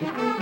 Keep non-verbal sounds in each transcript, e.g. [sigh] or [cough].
Yeah. [laughs]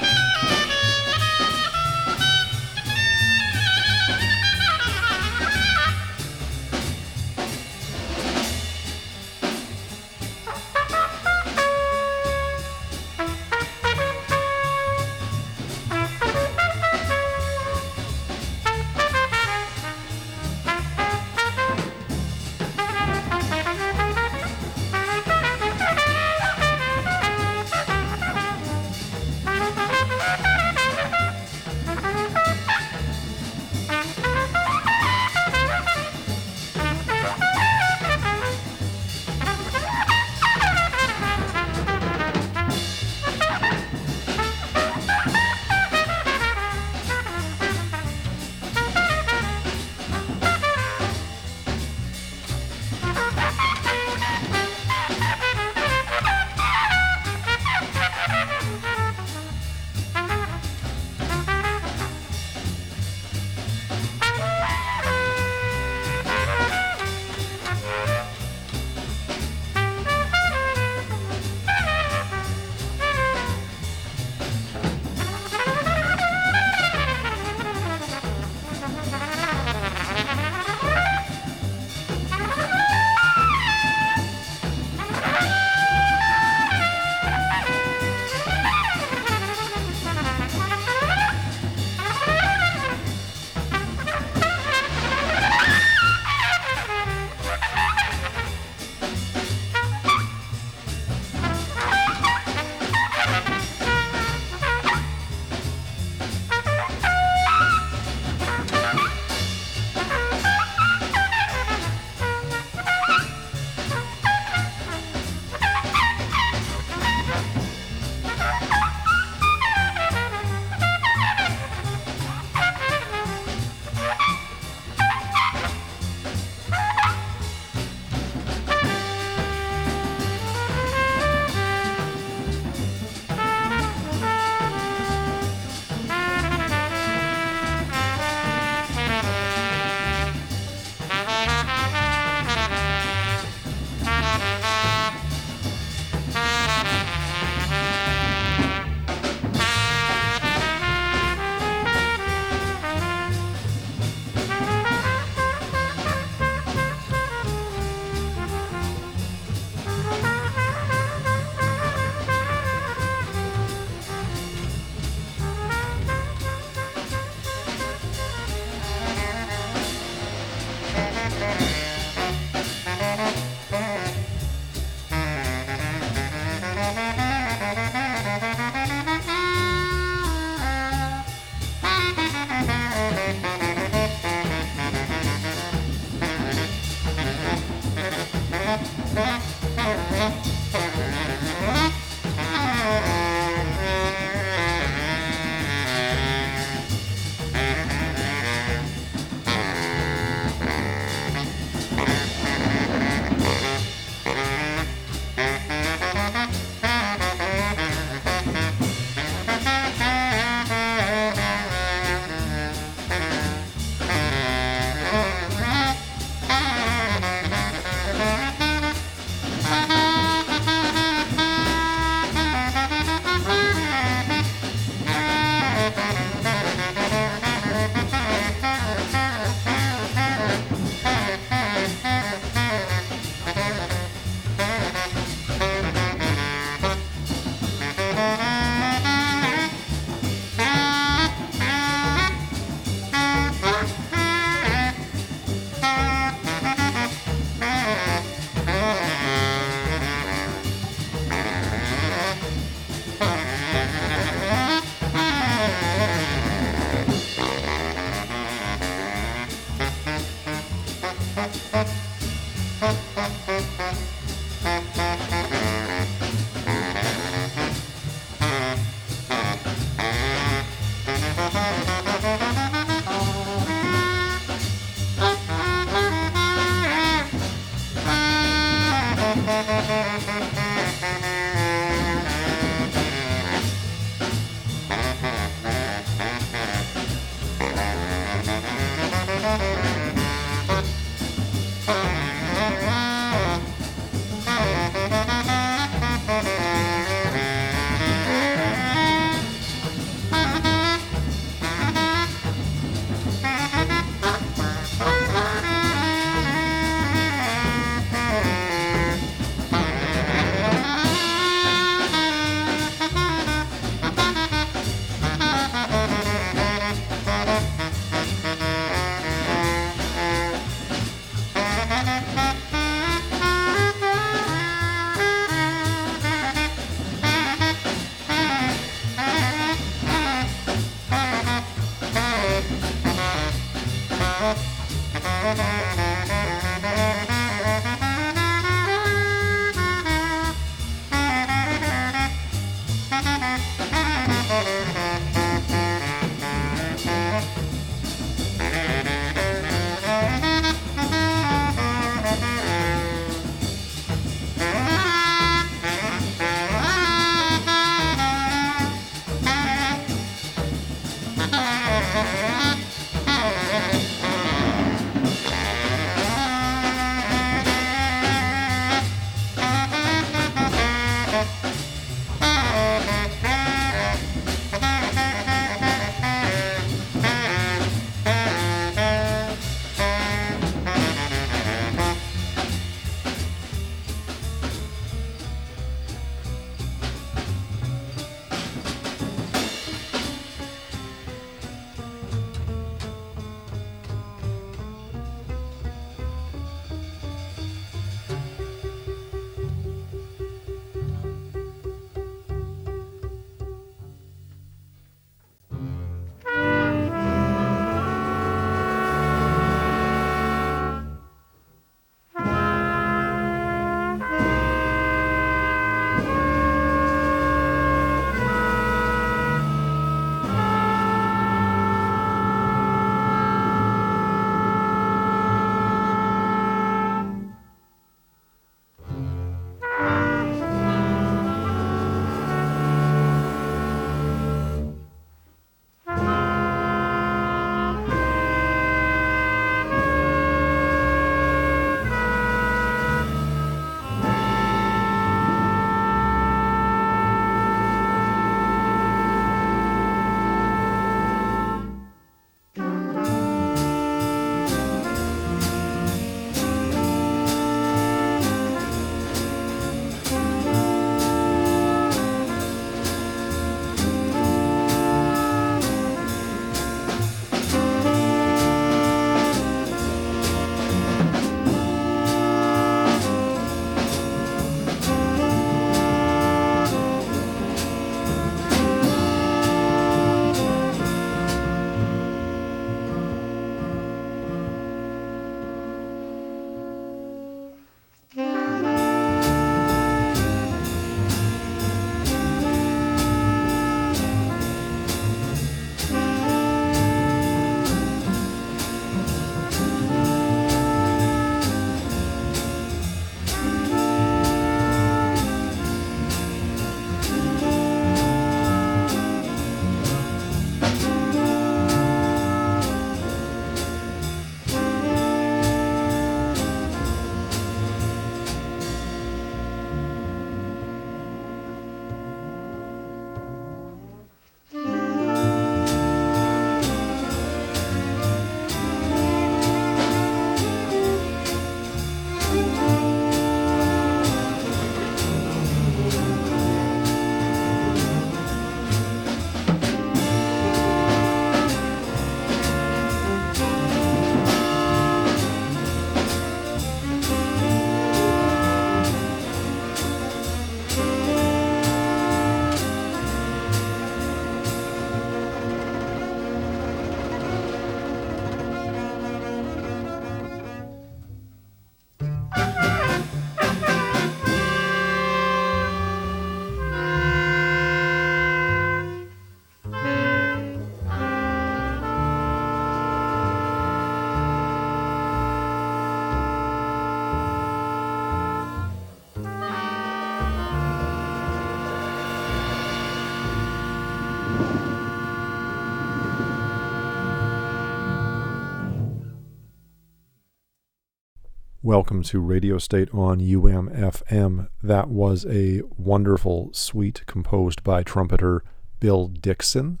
Welcome to Radio State on UMFM. That was a wonderful suite composed by trumpeter Bill Dixon.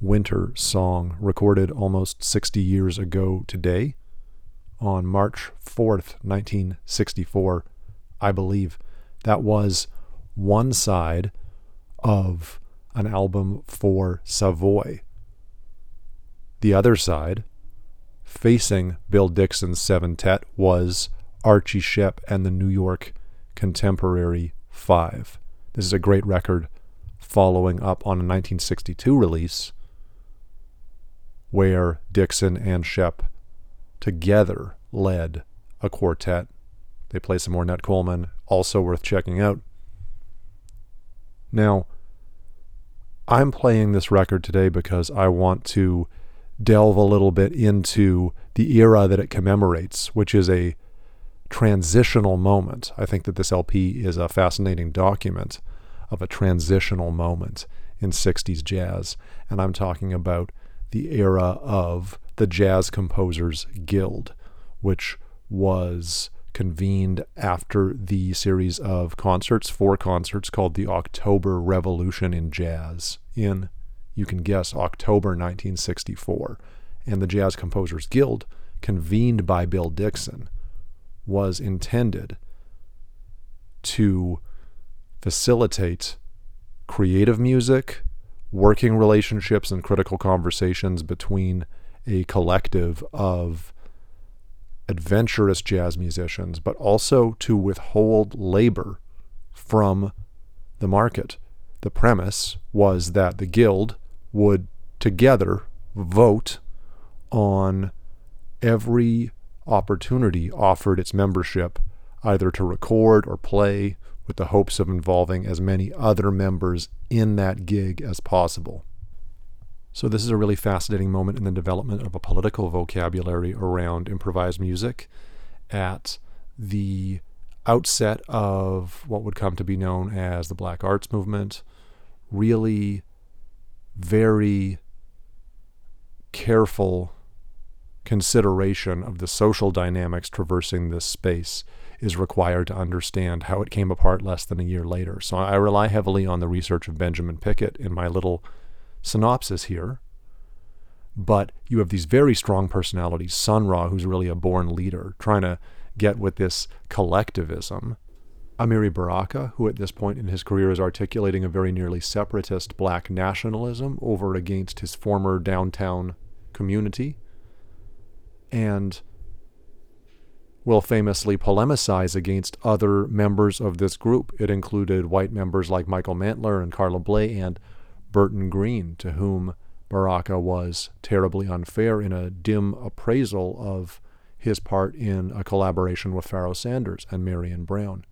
Winter Song, recorded almost 60 years ago today on March 4th, 1964, I believe. That was one side of an album for Savoy. The other side, facing Bill Dixon's seventet, was Archie Shepp and the New York Contemporary Five. This is a great record following up on a 1962 release where Dixon and Shepp together led a quartet. They play some more Ornette Coleman, also worth checking out. Now, I'm playing this record today because I want to delve a little bit into the era that it commemorates, which is a transitional moment. I think that this LP is a fascinating document of a transitional moment in 60s jazz. And I'm talking about the era of the Jazz Composers Guild, which was convened after the series of concerts, four concerts called the October Revolution in Jazz in, you can guess, October 1964. And the Jazz Composers Guild, convened by Bill Dixon, was intended to facilitate creative music, working relationships, and critical conversations between a collective of adventurous jazz musicians, but also to withhold labor from the market. The premise was that the guild would together vote on every opportunity offered its membership either to record or play with the hopes of involving as many other members in that gig as possible. So, this is a really fascinating moment in the development of a political vocabulary around improvised music at the outset of what would come to be known as the Black Arts Movement. Really, very careful consideration of the social dynamics traversing this space is required to understand how it came apart less than a year later. So I rely heavily on the research of Benjamin Piekut in my little synopsis here. But you have these very strong personalities. Sun Ra, who's really a born leader, trying to get with this collectivism. Amiri Baraka, who at this point in his career is articulating a very nearly separatist black nationalism over against his former downtown community and will famously polemicize against other members of this group. It included white members like Michael Mantler and Carla Bley and Burton Greene, to whom Baraka was terribly unfair in a dim appraisal of his part in a collaboration with Pharoah Sanders and Marion Brown.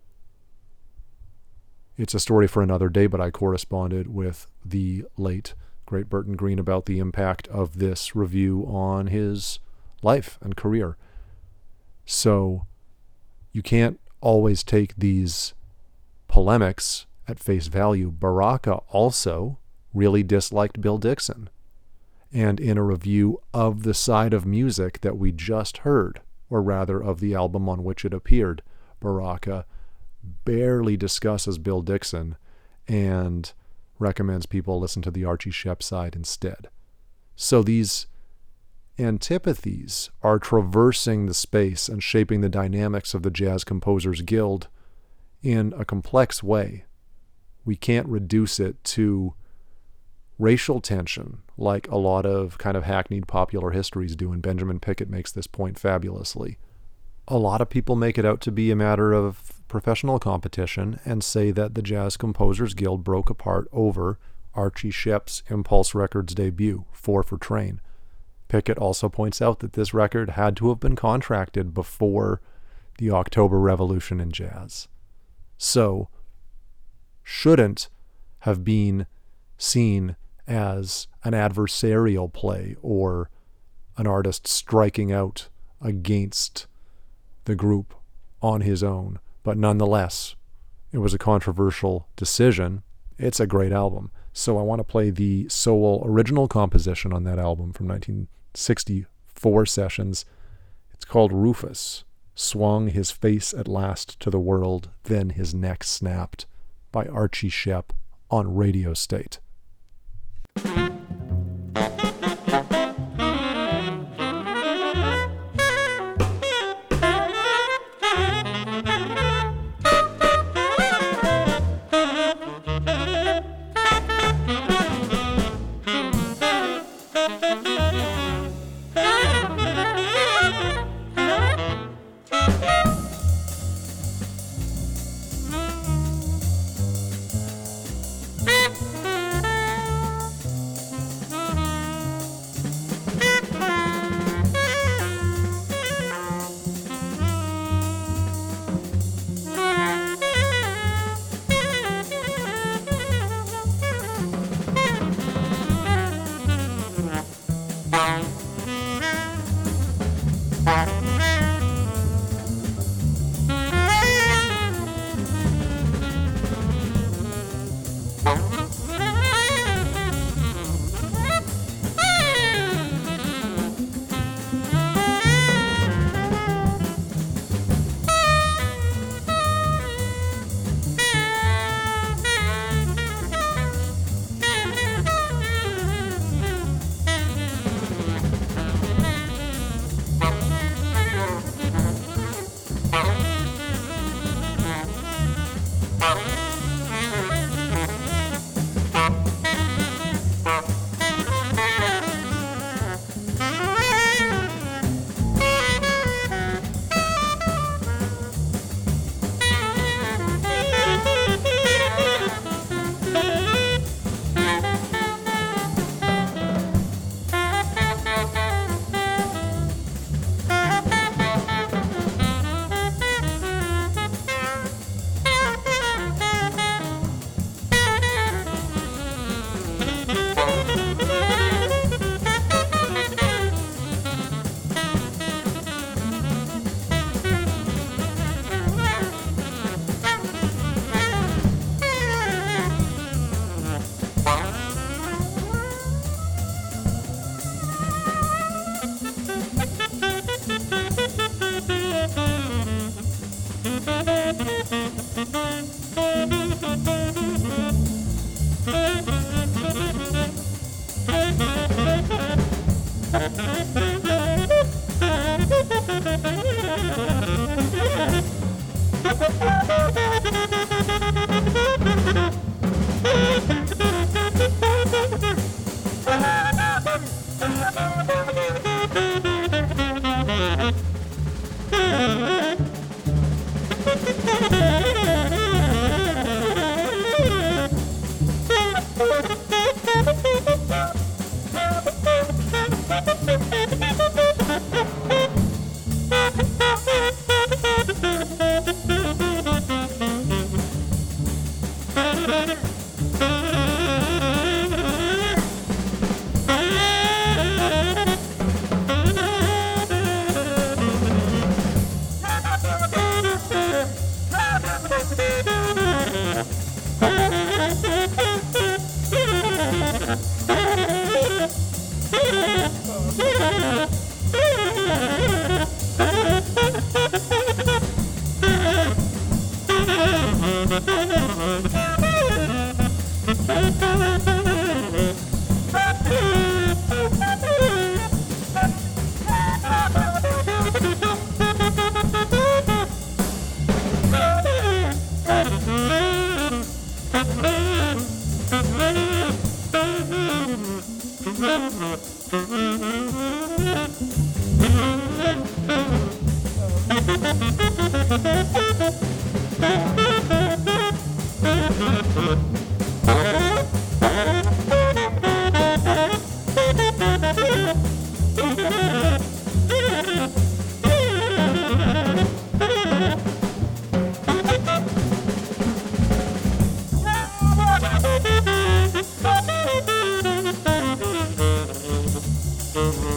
It's a story for another day, but I corresponded with the late great Burton Greene about the impact of this review on his life and career. So you can't always take these polemics at face value. Baraka also really disliked Bill Dixon. And in a review of the side of music that we just heard, or rather of the album on which it appeared, Baraka barely discusses Bill Dixon and recommends people listen to the Archie Shepp side instead. So these antipathies are traversing the space and shaping the dynamics of the Jazz Composers Guild in a complex way. We can't reduce it to racial tension like a lot of kind of hackneyed popular histories do, and Benjamin Piekut makes this point fabulously. A lot of people make it out to be a matter of professional competition and say that the Jazz Composers Guild broke apart over Archie Shepp's Impulse Records debut, Four for Trane. Piekut also points out that this record had to have been contracted before the October Revolution in jazz. So, shouldn't have been seen as an adversarial play or an artist striking out against the group on his own. But nonetheless, it was a controversial decision. It's a great album. So I want to play the sole original composition on that album from 19. 64 sessions. It's called Rufus. swung his face at last to the world, then his neck snapped, by Archie Shepp on Radio State.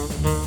Mm-hmm.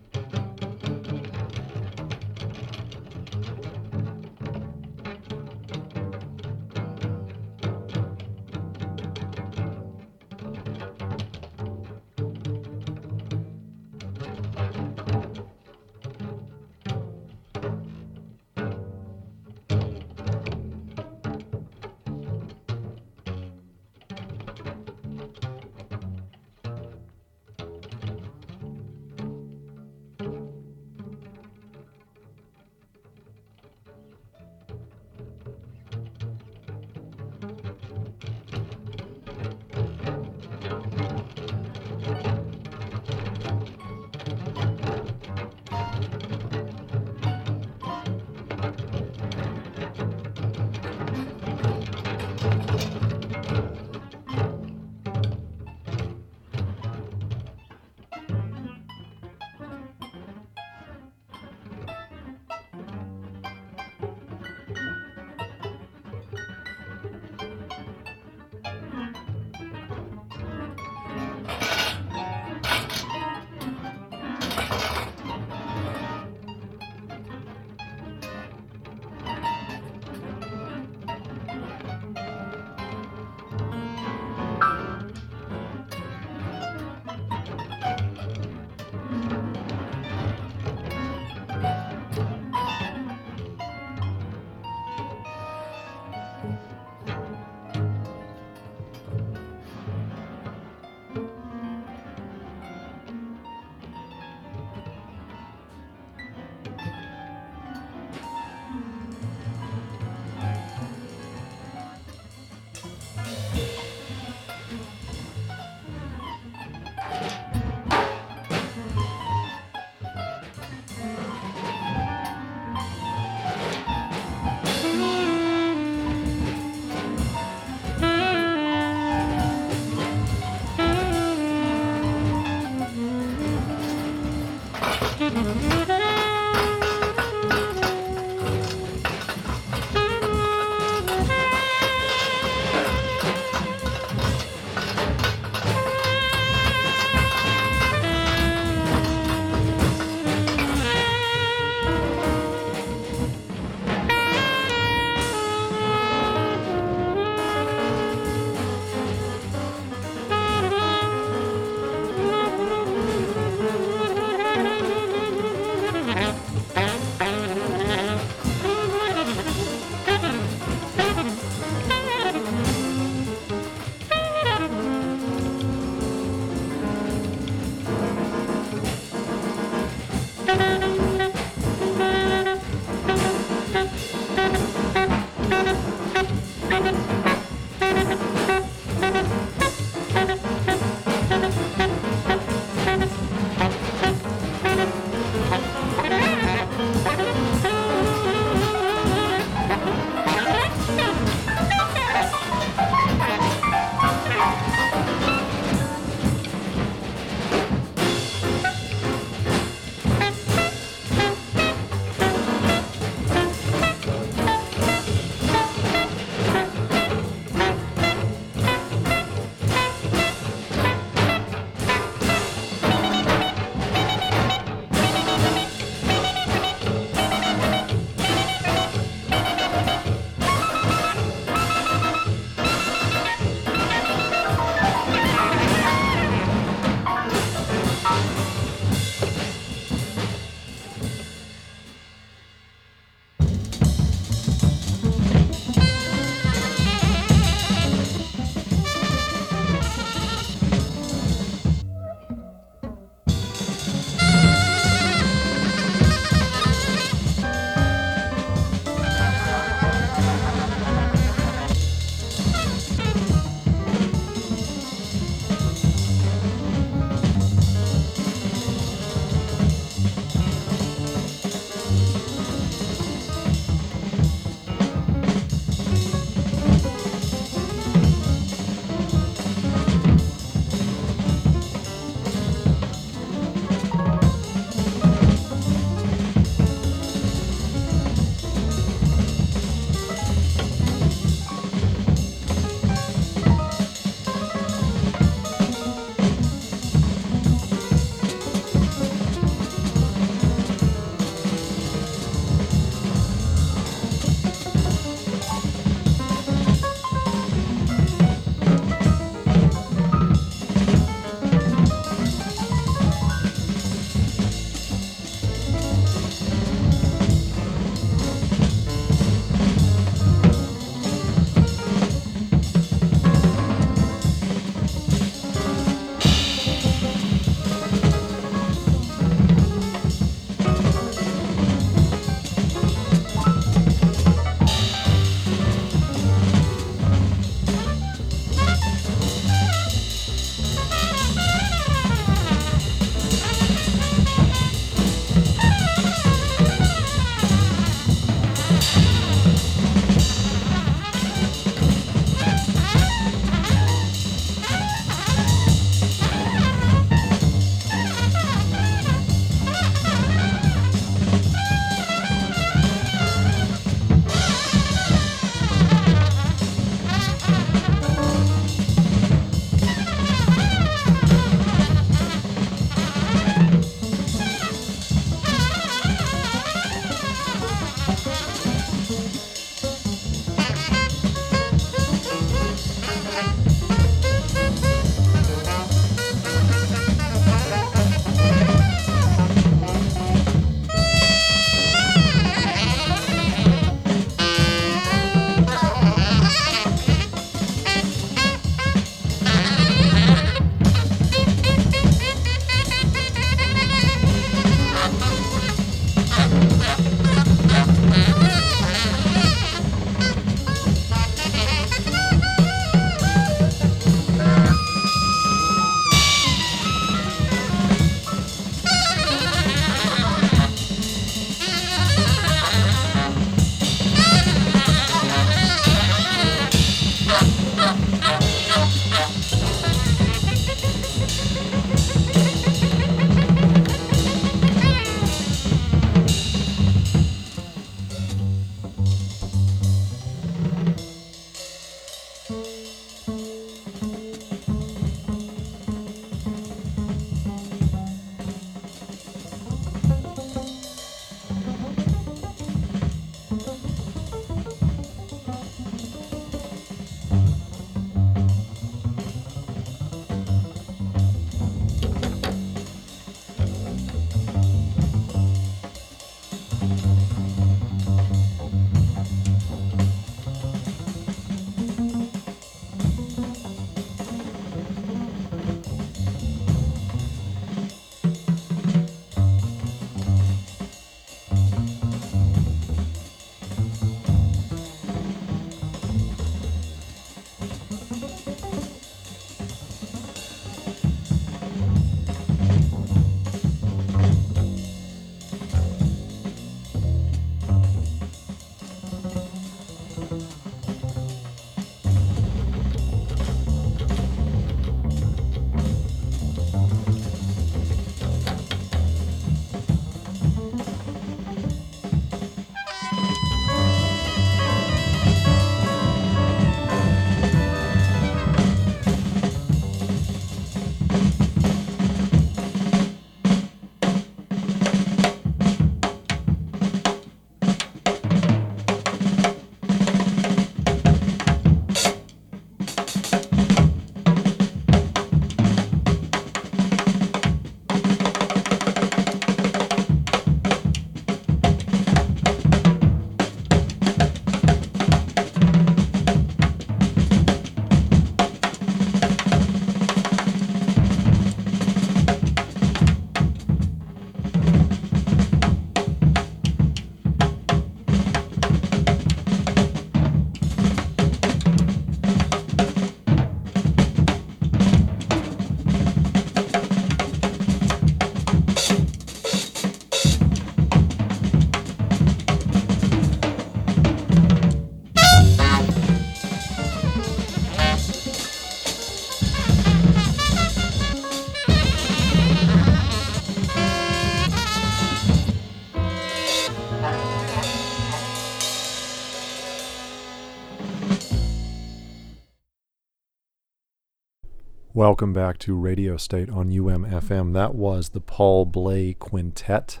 Welcome back to Radio State on UMFM. That was the Paul Bley Quintet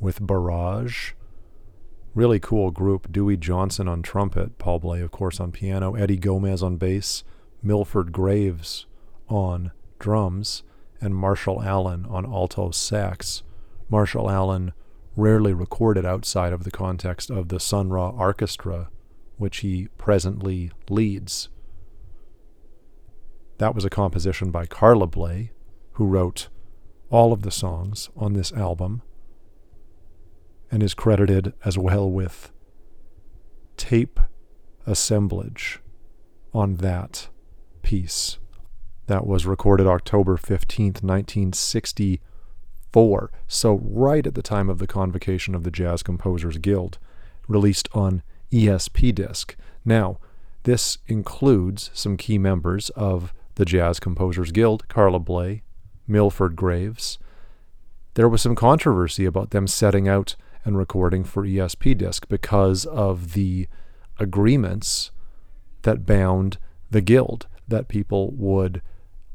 with Barrage. Really cool group. Dewey Johnson on trumpet, Paul Bley, of course, on piano, Eddie Gomez on bass, Milford Graves on drums, and Marshall Allen on alto sax. Marshall Allen rarely recorded outside of the context of the Sun Ra Orchestra, which he presently leads. That was a composition by Carla Bley, who wrote all of the songs on this album and is credited as well with tape assemblage on that piece. That was recorded October 15th, 1964. So, right at the time of the convocation of the Jazz Composers Guild, released on ESP disc. Now, this includes some key members of the Jazz Composers Guild, Carla Bley, Milford Graves. There was some controversy about them setting out and recording for ESP Disc because of the agreements that bound the guild, that people would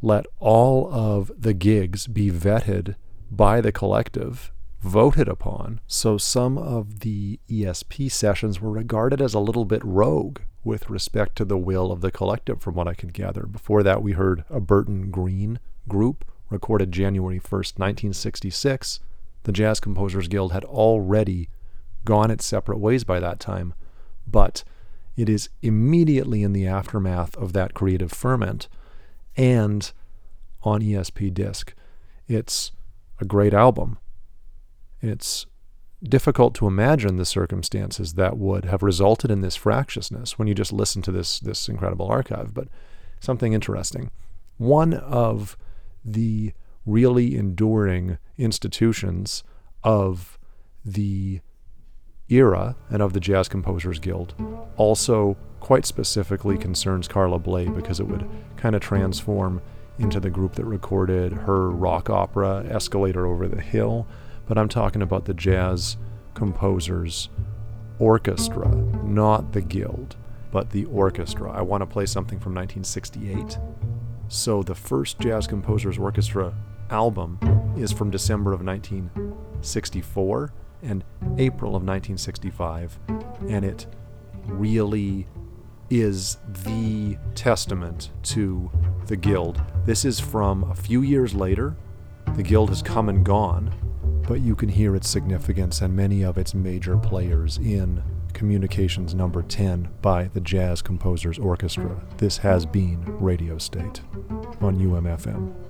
let all of the gigs be vetted by the collective, voted upon. So some of the ESP sessions were regarded as a little bit rogue with respect to the will of the collective, from what I could gather. Before that, we heard a Burton Greene group recorded January 1st, 1966. The Jazz Composers Guild had already gone its separate ways by that time, but it is immediately in the aftermath of that creative ferment and on ESP disc. It's a great album. It's difficult to imagine the circumstances that would have resulted in this fractiousness when you just listen to this this incredible archive. But something interesting. One of the really enduring institutions of the era and of the Jazz Composers Guild also quite specifically concerns Carla Bley because it would kind of transform into the group that recorded her rock opera Escalator Over the Hill but I'm talking about the Jazz Composers Orchestra, not the Guild, but the orchestra. I want to play something from 1968. So the first Jazz Composers Orchestra album is from December of 1964 and April of 1965, and it really is the testament to the Guild. This is from a few years later. The Guild has come and gone, but you can hear its significance and many of its major players in Communications Number 10 by the Jazz Composers Orchestra. This has been Radio State on UMFM.